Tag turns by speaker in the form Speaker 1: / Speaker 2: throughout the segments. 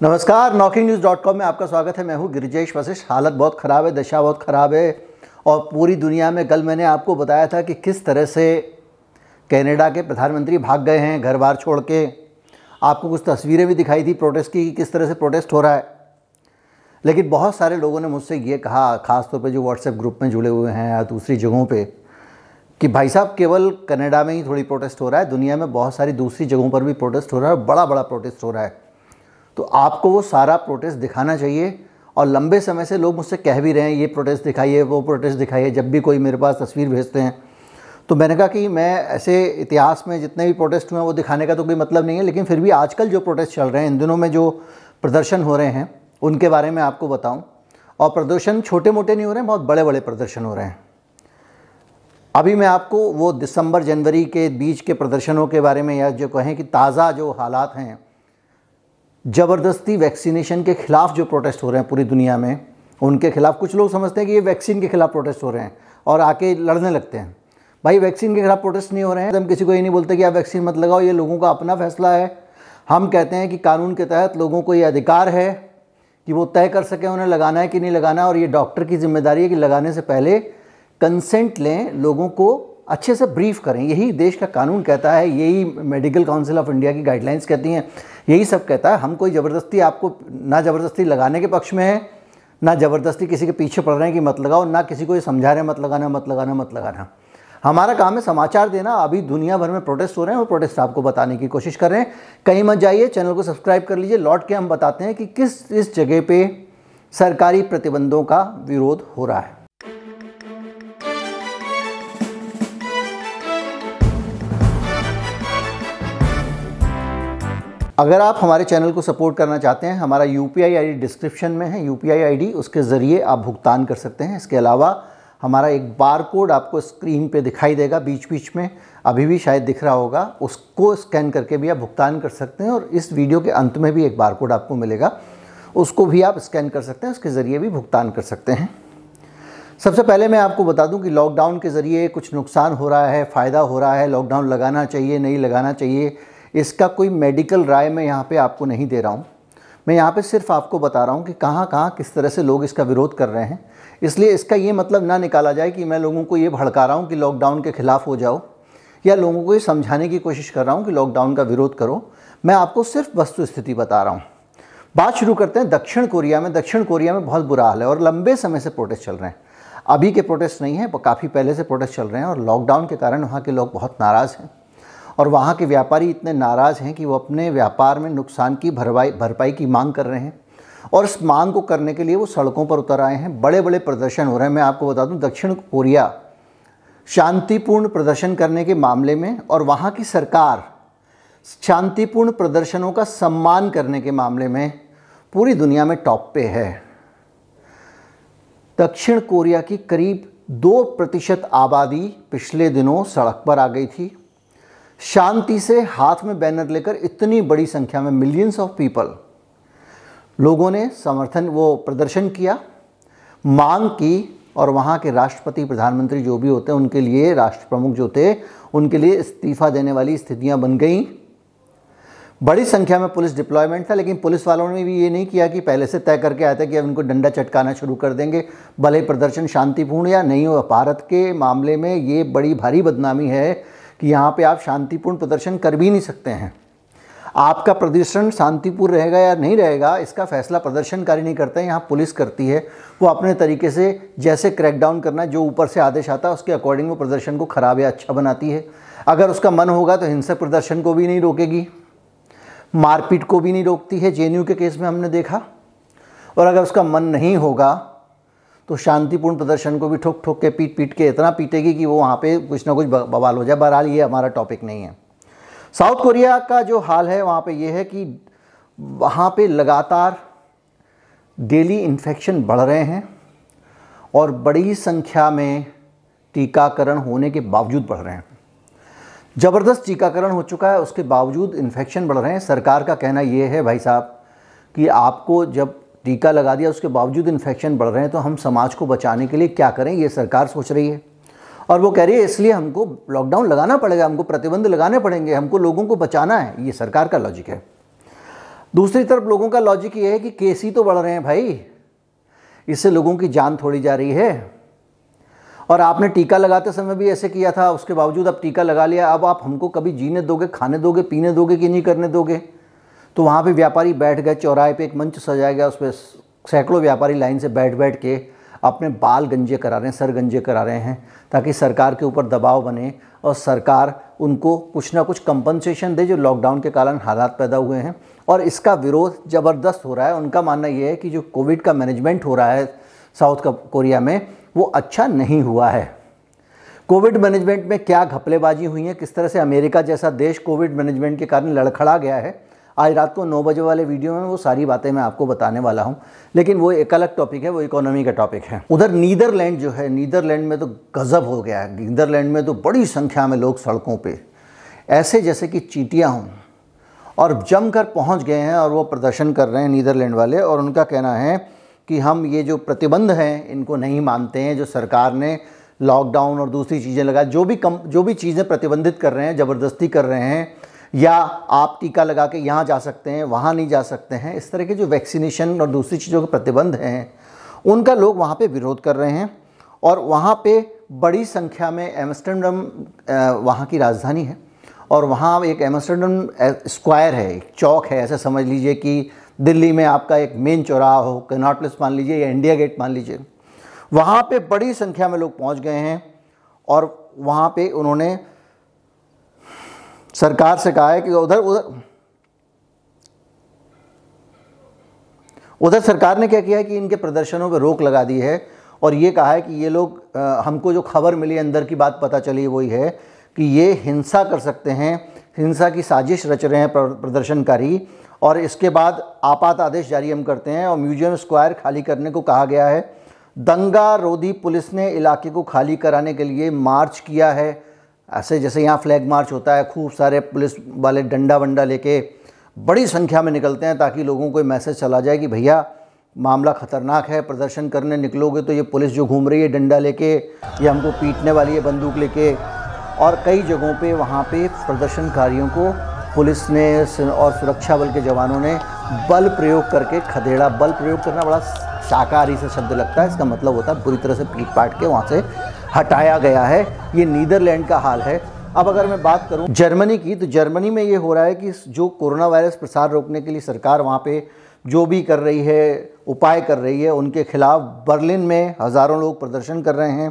Speaker 1: नमस्कार knocking news dot com में आपका स्वागत है। मैं हूँ गिरिजेश वशिष्ठ। हालत बहुत ख़राब है, दशा बहुत ख़राब है और पूरी दुनिया में कल मैंने आपको बताया था कि किस तरह से कनाडा के प्रधानमंत्री भाग गए हैं घर बार छोड़ के। आपको कुछ तस्वीरें भी दिखाई थी प्रोटेस्ट की कि किस तरह से प्रोटेस्ट हो रहा है। लेकिन बहुत सारे लोगों ने मुझसे ये कहा, ख़ासतौर पर जो व्हाट्सएप ग्रुप में जुड़े हुए हैं या दूसरी जगहों पर कि भाई साहब, केवल कनाडा में ही थोड़ी प्रोटेस्ट हो रहा है, दुनिया में बहुत सारी दूसरी जगहों पर भी प्रोटेस्ट हो रहा है बड़ा बड़ा प्रोटेस्ट हो रहा है। तो आपको वो सारा प्रोटेस्ट दिखाना चाहिए और लंबे समय से लोग मुझसे कह भी रहे हैं, ये प्रोटेस्ट दिखाइए, वो प्रोटेस्ट दिखाइए, जब भी कोई मेरे पास तस्वीर भेजते हैं। तो मैंने कहा कि मैं ऐसे इतिहास में जितने भी प्रोटेस्ट हुए हैं, वो दिखाने का तो कोई मतलब नहीं है, लेकिन फिर भी आजकल जो प्रोटेस्ट चल रहे हैं, इन दिनों में जो प्रदर्शन हो रहे हैं, उनके बारे में आपको बताऊँ। और प्रदर्शन छोटे मोटे नहीं हो रहे हैं, बहुत बड़े बड़े प्रदर्शन हो रहे हैं। अभी मैं आपको वो दिसंबर जनवरी के बीच के प्रदर्शनों के बारे में या जो कहें कि ताज़ा जो हालात हैं ज़बरदस्ती वैक्सीनेशन के ख़िलाफ़ जो प्रोटेस्ट हो रहे हैं पूरी दुनिया में, उनके खिलाफ़ कुछ लोग समझते हैं कि ये वैक्सीन के खिलाफ़ प्रोटेस्ट हो रहे हैं और आके लड़ने लगते हैं। भाई, वैक्सीन के खिलाफ़ प्रोटेस्ट नहीं हो रहे हैं। हम किसी को ये नहीं बोलते कि आप वैक्सीन मत लगाओ, ये लोगों का अपना फैसला है। हम कहते हैं कि कानून के तहत लोगों को ये अधिकार है कि वो तय कर सकें उन्हें लगाना है कि नहीं लगाना और ये डॉक्टर की ज़िम्मेदारी है कि लगाने से पहले कंसेंट लें लोगों को अच्छे से ब्रीफ करें। यही देश का कानून कहता है, यही मेडिकल काउंसिल ऑफ़ इंडिया की गाइडलाइंस कहती हैं। यही सब कहता है, हम कोई ज़बरदस्ती आपको, ना ज़बरदस्ती लगाने के पक्ष में है, ना ज़बरदस्ती किसी के पीछे पड़ रहे हैं कि मत लगाओ, ना किसी को ये समझा रहे हैं, मत लगाना मत लगाना मत लगाना। हमारा काम है समाचार देना, अभी दुनिया भर में प्रोटेस्ट हो रहे हैं और प्रोटेस्ट आपको बताने की कोशिश कर रहे हैं। कहीं मत जाइए चैनल को सब्सक्राइब कर लीजिए, लौट के हम बताते हैं कि किस, इस जगह पे सरकारी प्रतिबंधों का विरोध हो रहा है। अगर आप हमारे चैनल को सपोर्ट करना चाहते हैं, हमारा यू पी आई डिस्क्रिप्शन में है यू पी उसके ज़रिए आप भुगतान कर सकते हैं। इसके अलावा हमारा एक बार कोड आपको स्क्रीन पे दिखाई देगा बीच बीच में, अभी भी शायद दिख रहा होगा, उसको स्कैन करके भी आप भुगतान कर सकते हैं और इस वीडियो के अंत में भी एक बार कोड आपको मिलेगा। उसको भी आप स्कैन कर सकते हैं, उसके ज़रिए भी भुगतान कर सकते हैं। सबसे पहले मैं आपको बता दूँ कि लॉकडाउन के ज़रिए कुछ नुकसान हो रहा है, फ़ायदा हो रहा है, लॉकडाउन लगाना चाहिए, नहीं लगाना चाहिए इसका कोई मेडिकल राय मैं यहाँ पे आपको नहीं दे रहा हूँ। मैं यहाँ पे सिर्फ़ आपको बता रहा हूँ कि कहाँ कहाँ, किस तरह से लोग इसका विरोध कर रहे हैं। इसलिए इसका ये मतलब ना निकाला जाए कि मैं लोगों को ये भड़का रहा हूँ कि लॉकडाउन के ख़िलाफ़ हो जाओ, या लोगों को ये समझाने की कोशिश कर रहा हूँ कि लॉकडाउन का विरोध करो। मैं आपको सिर्फ़ वस्तु स्थिति बता रहा हूँ। बात शुरू करते हैं दक्षिण कोरिया में। दक्षिण कोरिया में बहुत बुरा हाल है और लंबे समय से प्रोटेस्ट चल रहे हैं। अभी के प्रोटेस्ट नहीं है काफ़ी पहले से प्रोटेस्ट चल रहे हैं और लॉकडाउन के कारण वहाँ के लोग बहुत नाराज़ हैं। और वहाँ के व्यापारी इतने नाराज़ हैं कि वो अपने व्यापार में नुकसान की भरवाई भरपाई की मांग कर रहे हैं। और इस मांग को करने के लिए वो सड़कों पर उतर आए हैं। बड़े बड़े प्रदर्शन हो रहे हैं। मैं आपको बता दूँ, दक्षिण कोरिया शांतिपूर्ण प्रदर्शन करने के मामले में और वहाँ की सरकार शांतिपूर्ण प्रदर्शनों का सम्मान करने के मामले में पूरी दुनिया में टॉप पे है। दक्षिण कोरिया की करीब दो प्रतिशत आबादी पिछले दिनों सड़क पर आ गई थी। शांति से हाथ में बैनर लेकर इतनी बड़ी संख्या में मिलियंस ऑफ़ पीपल लोगों ने समर्थन, वो प्रदर्शन किया। मांग की और वहाँ के राष्ट्रपति, प्रधानमंत्री जो भी होते हैं, उनके लिए राष्ट्र प्रमुख जो थे, उनके लिए इस्तीफ़ा देने वाली स्थितियाँ बन गई। बड़ी संख्या में पुलिस डिप्लॉयमेंट था, लेकिन पुलिस वालों ने भी ये नहीं किया कि पहले से तय करके आया था कि अब इनको डंडा चटकाना शुरू कर देंगे। भले प्रदर्शन शांतिपूर्ण या नहीं हो, भारत के मामले में ये बड़ी भारी बदनामी है कि यहाँ पे आप शांतिपूर्ण प्रदर्शन कर भी नहीं सकते हैं। आपका प्रदर्शन शांतिपूर्ण रहेगा या नहीं रहेगा, इसका फैसला प्रदर्शनकारी नहीं करते हैं, यहाँ पुलिस करती है। वो अपने तरीके से जैसे क्रैकडाउन करना जो ऊपर से आदेश आता है, उसके अकॉर्डिंग वो प्रदर्शन को ख़राब या अच्छा बनाती है। अगर उसका मन होगा तो हिंसक प्रदर्शन को भी नहीं रोकेगी। मारपीट को भी नहीं रोकती है जे के केस में हमने देखा। और अगर उसका मन नहीं होगा तो शांतिपूर्ण प्रदर्शन को भी ठोक ठोक के, पीट पीट के इतना पीटेगी कि वो वहाँ पे कुछ ना कुछ बवाल हो जाए। बहरहाल ये हमारा टॉपिक नहीं है। साउथ कोरिया का जो हाल है, वहाँ पे ये है कि वहाँ पे लगातार डेली इन्फेक्शन बढ़ रहे हैं और बड़ी संख्या में टीकाकरण होने के बावजूद बढ़ रहे हैं। ज़बरदस्त टीकाकरण हो चुका है, उसके बावजूद इन्फेक्शन बढ़ रहे हैं। सरकार का कहना ये है भाई साहब कि आपको जब टीका लगा दिया, उसके बावजूद इन्फेक्शन बढ़ रहे हैं तो हम समाज को बचाने के लिए क्या करें, ये सरकार सोच रही है। और वो कह रही है, इसलिए हमको लॉकडाउन लगाना पड़ेगा, हमको प्रतिबंध लगाने पड़ेंगे, हमको लोगों को बचाना है, ये सरकार का लॉजिक है। दूसरी तरफ़ लोगों का लॉजिक ये है कि केस ही तो बढ़ रहे हैं भाई, इससे लोगों की जान थोड़ी जा रही है। और आपने टीका लगाते समय भी ऐसे किया था, उसके बावजूद अब टीका लगा लिया, अब आप हमको कभी जीने दोगे, खाने दोगे, पीने दोगे कि नहीं, करने दोगे? तो वहाँ पे व्यापारी बैठ गए, चौराहे पे एक मंच सजाया गया उस पर सैकड़ों व्यापारी लाइन से बैठ बैठ के अपने बाल गंजे करा रहे हैं, सर गंजे करा रहे हैं, ताकि सरकार के ऊपर दबाव बने और सरकार उनको कुछ ना कुछ कंपनसेशन दे, जो लॉकडाउन के कारण हालात पैदा हुए हैं। और इसका विरोध ज़बरदस्त हो रहा है। उनका मानना ये है कि जो कोविड का मैनेजमेंट हो रहा है साउथ कोरिया में, वो अच्छा नहीं हुआ है। कोविड मैनेजमेंट में क्या घपलेबाजी हुई है? किस तरह से अमेरिका जैसा देश कोविड मैनेजमेंट के कारण लड़खड़ा गया है? आज रात को नौ बजे वाले वीडियो में वो सारी बातें मैं आपको बताने वाला हूँ। लेकिन वो एक अलग टॉपिक है, वो इकोनॉमी का टॉपिक है। उधर नीदरलैंड जो है, नीदरलैंड में तो गज़ब हो गया है। नीदरलैंड में तो बड़ी संख्या में लोग सड़कों पर ऐसे जैसे कि चीटियाँ हों और जमकर पहुँच गए हैं और वो प्रदर्शन कर रहे हैं नीदरलैंड वाले और उनका कहना है कि हम ये जो प्रतिबंध हैं, इनको नहीं मानते हैं, जो सरकार ने लॉकडाउन और दूसरी चीज़ें लगा जो भी कम, जो भी चीज़ें प्रतिबंधित कर रहे हैं, ज़बरदस्ती कर रहे हैं या आप टीका लगा के यहाँ जा सकते हैं, वहाँ नहीं जा सकते हैं, इस तरह के जो वैक्सीनेशन और दूसरी चीज़ों के प्रतिबंध हैं, उनका लोग वहाँ पे विरोध कर रहे हैं और वहाँ पे बड़ी संख्या में एमस्टरडम वहाँ की राजधानी है और वहाँ एक एमस्टरडम स्क्वायर है, एक चौक है, ऐसा समझ लीजिए कि दिल्ली में आपका एक मेन चौराहा हो कनॉट मान लीजिए या इंडिया गेट मान लीजिए, वहाँ पे बड़ी संख्या में लोग पहुँच गए हैं और वहाँ पे उन्होंने सरकार से कहा है कि उधर उधर उधर सरकार ने क्या किया है कि इनके प्रदर्शनों पर रोक लगा दी है और ये कहा है कि ये लोग हमको जो खबर मिली अंदर की बात पता चली वही है कि ये हिंसा कर सकते हैं, हिंसा की साजिश रच रहे हैं प्रदर्शनकारी और इसके बाद आपात आदेश जारी हम करते हैं और म्यूज़ियम स्क्वायर खाली करने को कहा गया है। दंगा रोधी पुलिस ने इलाके को खाली कराने के लिए मार्च किया है। ऐसे जैसे यहाँ फ्लैग मार्च होता है, खूब सारे पुलिस वाले डंडा वंडा लेके बड़ी संख्या में निकलते हैं ताकि लोगों को मैसेज चला जाए कि भैया, मामला ख़तरनाक है, प्रदर्शन करने निकलोगे तो ये पुलिस जो घूम रही है, डंडा लेके ये हमको पीटने वाली है बंदूक लेके और कई जगहों पे वहाँ पे प्रदर्शनकारियों को पुलिस ने और सुरक्षा बल के जवानों ने बल प्रयोग करके खदेड़ा, बल प्रयोग करना बड़ा शाकाहारी से शब्द लगता है। इसका मतलब होता है बुरी तरह से पीट पाट के वहाँ से हटाया गया है। ये नीदरलैंड का हाल है। अब अगर मैं बात करूँ जर्मनी की तो जर्मनी में ये हो रहा है कि जो कोरोना वायरस प्रसार रोकने के लिए सरकार वहाँ पे जो भी कर रही है, उपाय कर रही है, उनके खिलाफ बर्लिन में हज़ारों लोग प्रदर्शन कर रहे हैं।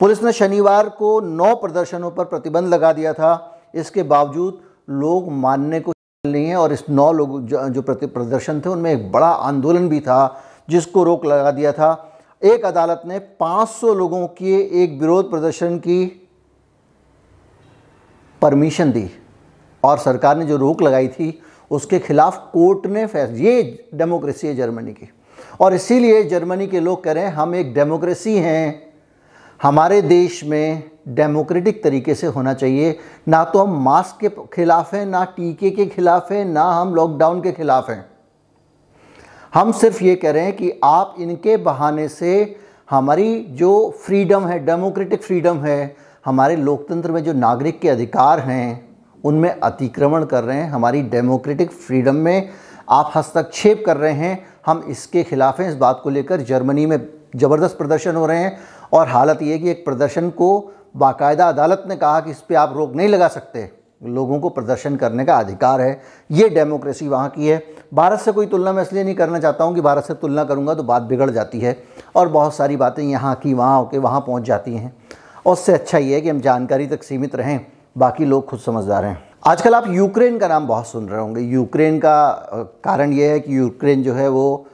Speaker 1: पुलिस ने शनिवार को नौ प्रदर्शनों पर प्रतिबंध लगा दिया था। इसके बावजूद लोग मानने को नहीं है और इस नौ लोग जो जो प्रति प्रदर्शन थे, उनमें एक बड़ा आंदोलन भी था, जिसको रोक लगा दिया था। एक अदालत ने 500 लोगों के एक विरोध प्रदर्शन की परमिशन दी और सरकार ने जो रोक लगाई थी, उसके खिलाफ कोर्ट ने फैसला, ये डेमोक्रेसी है जर्मनी की। और इसीलिए जर्मनी के लोग कह रहे हैं, हम एक डेमोक्रेसी हैं। हमारे देश में डेमोक्रेटिक तरीके से होना चाहिए। ना तो हम मास्क के खिलाफ हैं, ना टीके के खिलाफ हैं, ना हम लॉकडाउन के खिलाफ हैं। हम सिर्फ़ ये कह रहे हैं कि आप इनके बहाने से हमारी जो फ्रीडम है, डेमोक्रेटिक फ्रीडम है, हमारे लोकतंत्र में जो नागरिक के अधिकार हैं, उनमें अतिक्रमण कर रहे हैं, हमारी डेमोक्रेटिक फ्रीडम में आप हस्तक्षेप कर रहे हैं। हम इसके खिलाफ हैं। इस बात को लेकर जर्मनी में ज़बरदस्त प्रदर्शन हो रहे हैं। और हालत ये कि एक प्रदर्शन को बाकायदा अदालत ने कहा कि इस पर आप रोक नहीं लगा सकते। लोगों को प्रदर्शन करने का अधिकार है। ये डेमोक्रेसी वहाँ की है। भारत से कोई तुलना मैं इसलिए नहीं करना चाहता हूँ कि भारत से तुलना करूँगा तो बात बिगड़ जाती है और बहुत सारी बातें यहाँ की, वहाँ होकर वहाँ पहुँच जाती हैं। और उससे अच्छा ये है कि हम जानकारी तक सीमित रहें, बाकी लोग खुद समझदार हैं। आजकल आप यूक्रेन का नाम बहुत सुन रहे होंगे। यूक्रेन का कारण ये है कि यूक्रेन जो है वो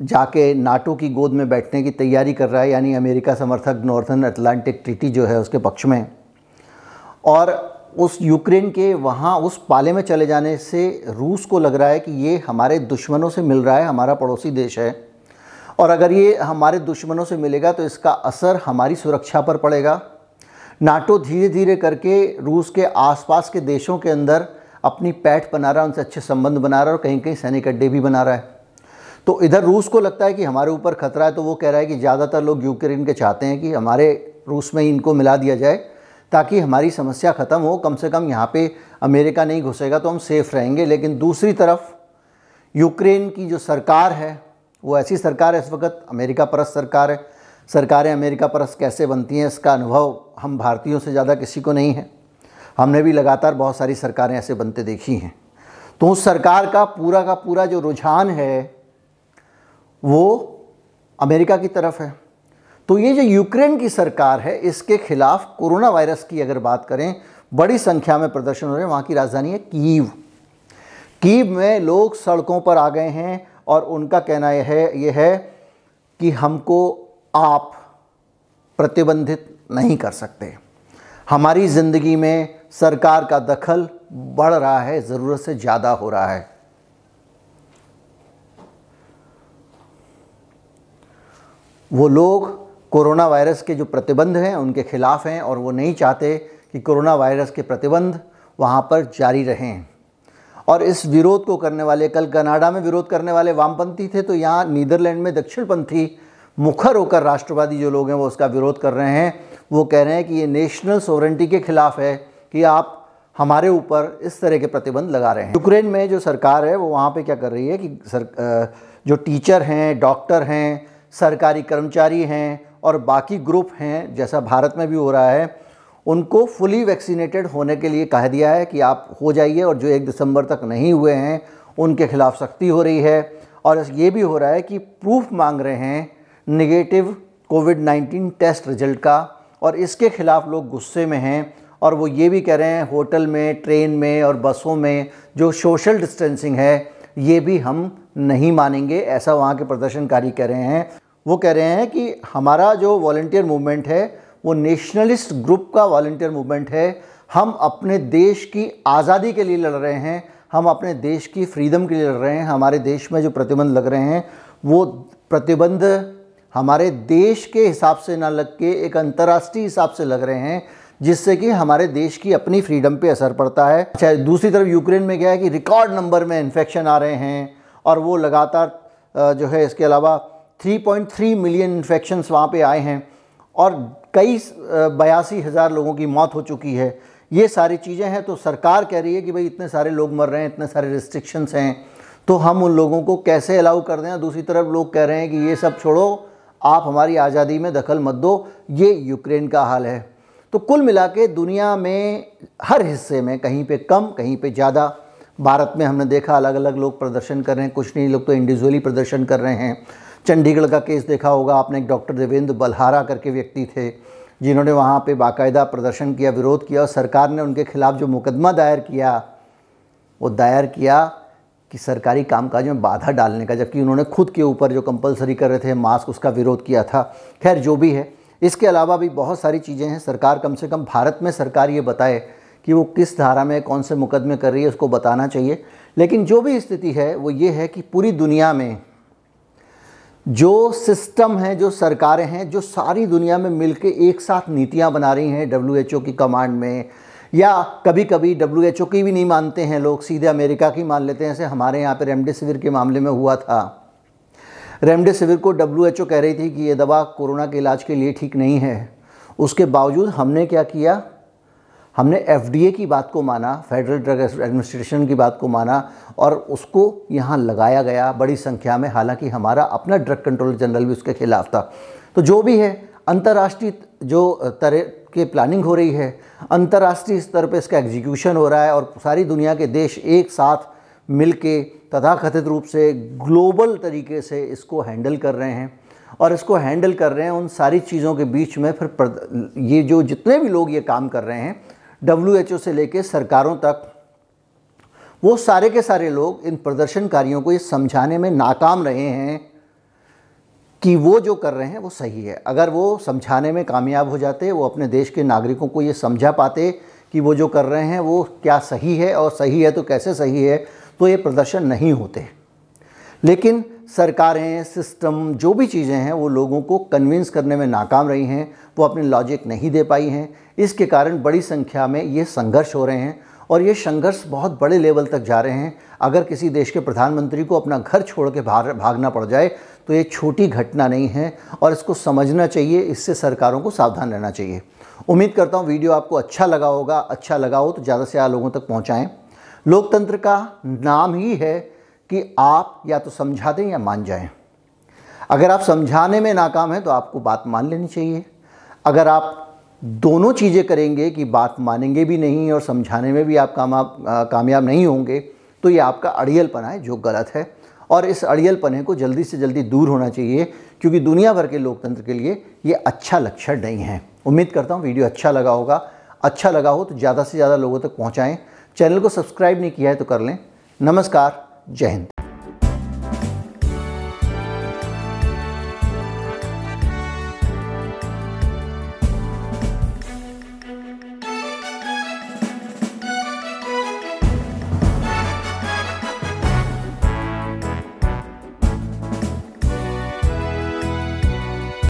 Speaker 1: जाके नाटो की गोद में बैठने की तैयारी कर रहा है, यानी अमेरिका समर्थक नॉर्थन अटलांटिक ट्रीटी जो है उसके पक्ष में। और उस यूक्रेन के वहाँ, उस पाले में चले जाने से रूस को लग रहा है कि ये हमारे दुश्मनों से मिल रहा है, हमारा पड़ोसी देश है। और अगर ये हमारे दुश्मनों से मिलेगा तो इसका असर हमारी सुरक्षा पर पड़ेगा। नाटो धीरे धीरे करके रूस के आसपास के देशों के अंदर अपनी पैठ बना रहा है, उनसे अच्छे संबंध बना रहा है, और कहीं कहीं सैनिक अड्डे भी बना रहा है। तो इधर रूस को लगता है कि हमारे ऊपर खतरा है तो वो कह रहा है कि ज़्यादातर लोग यूक्रेन के चाहते हैं कि हमारे रूस में ही इनको मिला दिया जाए, ताकि हमारी समस्या ख़त्म हो। कम से कम यहाँ पे अमेरिका नहीं घुसेगा तो हम सेफ़ रहेंगे। लेकिन दूसरी तरफ़, यूक्रेन की जो सरकार है, वो ऐसी सरकार है इस वक्त, अमेरिका परस्त सरकार है। सरकारें अमेरिका परस्त कैसे बनती हैं, इसका अनुभव हम भारतीयों से ज़्यादा किसी को नहीं है। हमने भी लगातार बहुत सारी सरकारें ऐसे बनते देखी हैं। तो उस सरकार का पूरा का पूरा जो रुझान है वो अमेरिका की तरफ़ है। तो ये जो यूक्रेन की सरकार है, इसके खिलाफ कोरोना वायरस की अगर बात करें, बड़ी संख्या में प्रदर्शन हो रहे हैं। वहाँ की राजधानी है कीव। कीव में लोग सड़कों पर आ गए हैं और उनका कहना यह है ये है कि हमको आप प्रतिबंधित नहीं कर सकते। हमारी ज़िंदगी में सरकार का दखल बढ़ रहा है, ज़रूरत से ज़्यादा हो रहा है। वो लोग कोरोना वायरस के जो प्रतिबंध हैं, उनके खिलाफ हैं और वो नहीं चाहते कि कोरोना वायरस के प्रतिबंध वहाँ पर जारी रहें। और इस विरोध को करने वाले, कल कनाडा में विरोध करने वाले वामपंथी थे तो यहाँ नीदरलैंड में दक्षिणपंथी मुखर होकर राष्ट्रवादी जो लोग हैं, वो उसका विरोध कर रहे हैं। वो कह रहे हैं कि ये नेशनल सोवरेंटी के खिलाफ है कि आप हमारे ऊपर इस तरह के प्रतिबंध लगा रहे हैं। यूक्रेन में जो सरकार है, वो वहाँ पे क्या कर रही है कि सर जो टीचर हैं, डॉक्टर हैं सरकारी कर्मचारी हैं और बाकी ग्रुप हैं, जैसा भारत में भी हो रहा है, उनको फुली वैक्सीनेटेड होने के लिए कह दिया है कि आप हो जाइए और जो एक दिसंबर तक नहीं हुए हैं, उनके खिलाफ सख्ती हो रही है। और ये भी हो रहा है कि प्रूफ मांग रहे हैं निगेटिव कोविड 19 टेस्ट रिज़ल्ट का और इसके ख़िलाफ़ लोग गुस्से में हैं और वो ये भी कह रहे हैं, होटल में, ट्रेन में और बसों में जो सोशल डिस्टेंसिंग है, ये भी हम नहीं मानेंगे, ऐसा वहाँ के प्रदर्शनकारी कह रहे हैं। वो कह रहे हैं कि हमारा जो वॉल्टियर मूवमेंट है, वो नेशनलिस्ट ग्रुप का वॉल्टियर मूवमेंट है। हम अपने देश की आज़ादी के लिए लड़ रहे हैं, हम अपने देश की फ्रीडम के लिए लड़ रहे हैं, हमारे देश में जो प्रतिबंध लग रहे हैं, वो प्रतिबंध हमारे देश के हिसाब से ना लग के एक अंतर्राष्ट्रीय हिसाब से लग रहे हैं, जिससे कि हमारे देश की अपनी फ्रीडम पे असर पड़ता है। अच्छा दूसरी तरफ़ यूक्रेन में क्या है कि रिकॉर्ड नंबर में इन्फेक्शन आ रहे हैं और वो लगातार जो है इसके अलावा 3.3 मिलियन इन्फेक्शंस वहाँ पे आए हैं और कई बयासी हज़ार लोगों की मौत हो चुकी है। ये सारी चीज़ें हैं तो सरकार कह रही है कि भाई इतने सारे लोग मर रहे हैं, इतने सारे रिस्ट्रिक्शंस हैं तो हम उन लोगों को कैसे अलाउ कर दें? दूसरी तरफ़ लोग कह रहे हैं कि ये सब छोड़ो, आप हमारी आज़ादी में दखल मत दो, ये यूक्रेन का हाल है। तो कुल मिला के दुनिया में हर हिस्से में कहीं पे कम, कहीं पे ज़्यादा भारत में हमने देखा अलग अलग लोग प्रदर्शन कर रहे हैं। कुछ नहीं, लोग तो इंडिविजुअली प्रदर्शन कर रहे हैं। चंडीगढ़ का केस देखा होगा आपने, एक डॉक्टर देवेंद्र बलहारा करके व्यक्ति थे, जिन्होंने वहाँ पे बाकायदा प्रदर्शन किया, विरोध किया, और सरकार ने उनके खिलाफ़ जो मुकदमा दायर किया, वो दायर किया कि सरकारी कामकाज में बाधा डालने का, जबकि उन्होंने खुद के ऊपर जो कंपलसरी कर रहे थे मास्क उसका विरोध किया था। खैर, जो भी है। इसके अलावा भी बहुत सारी चीज़ें हैं। सरकार कम से कम भारत में सरकार ये बताए कि वो किस धारा में, कौन से मुकदमे कर रही है, उसको बताना चाहिए। लेकिन जो भी स्थिति है, वो ये है कि पूरी दुनिया में जो सिस्टम है, जो सरकारें हैं, जो सारी दुनिया में मिलके एक साथ नीतियाँ बना रही हैं डब्ल्यू की कमांड में, या कभी कभी डब्ल्यू की भी नहीं मानते हैं लोग, सीधे अमेरिका की मान लेते हैं। जैसे हमारे यहाँ पे रेमडेसिविर के मामले में हुआ था। रेमडेसिविर को डब्ल्यूएचओ कह रही थी कि ये दवा कोरोना के इलाज के लिए ठीक नहीं है। उसके बावजूद हमने क्या किया? हमने एफडीए की बात को माना फेडरल ड्रग एडमिनिस्ट्रेशन की बात को माना और उसको यहाँ लगाया गया बड़ी संख्या में, हालाँकि हमारा अपना ड्रग कंट्रोलर जनरल भी उसके खिलाफ था। तो जो भी है, अंतर्राष्ट्रीय जो तरह की प्लानिंग हो रही है, अंतर्राष्ट्रीय स्तर पर इसका एग्जीक्यूशन हो रहा है और सारी दुनिया के देश एक साथ मिल के तथाकथित रूप से ग्लोबल तरीके से इसको हैंडल कर रहे हैं और इसको हैंडल कर रहे हैं उन सारी चीज़ों के बीच में फिर ये जो जितने भी लोग ये काम कर रहे हैं डब्ल्यूएचओ से लेके सरकारों तक। वो सारे के सारे लोग इन प्रदर्शनकारियों को ये समझाने में नाकाम रहे हैं कि वो जो कर रहे हैं वो सही है। अगर वो समझाने में कामयाब हो जाते, वो अपने देश के नागरिकों को ये समझा पाते कि वो जो कर रहे हैं वो क्या सही है और सही है तो कैसे सही है तो ये प्रदर्शन नहीं होते। लेकिन सरकारें सिस्टम जो भी चीज़ें हैं, वो लोगों को कन्विंस करने में नाकाम रही हैं, वो अपने लॉजिक नहीं दे पाई हैं। इसके कारण बड़ी संख्या में ये संघर्ष हो रहे हैं और ये संघर्ष बहुत बड़े लेवल तक जा रहे हैं। अगर किसी देश के प्रधानमंत्री को अपना घर छोड़ के भाग भागना पड़ जाए तो ये छोटी घटना नहीं है और इसको समझना चाहिए, इससे सरकारों को सावधान रहना चाहिए। उम्मीद करता हूँ वीडियो आपको अच्छा लगा होगा। अच्छा लगा हो तो ज़्यादा से ज़्यादा लोगों तक पहुँचाएँ। लोकतंत्र का नाम ही है कि आप या तो समझा दें या मान जाएँ। अगर आप समझाने में नाकाम हैं तो आपको बात मान लेनी चाहिए। अगर आप दोनों चीज़ें करेंगे कि बात मानेंगे भी नहीं और समझाने में भी आप कामयाब कामयाब नहीं होंगे तो ये आपका अड़ियलपना है, जो गलत है। और इस अड़ियलपने को जल्दी से जल्दी दूर होना चाहिए, क्योंकि दुनिया भर के लोकतंत्र के लिए ये अच्छा लक्षण नहीं है। उम्मीद करता हूँ वीडियो अच्छा लगा होगा। अच्छा लगा हो तो ज़्यादा से ज़्यादा लोगों तक पहुँचाएँ। चैनल को सब्सक्राइब नहीं किया है तो कर लें। नमस्कार। gente.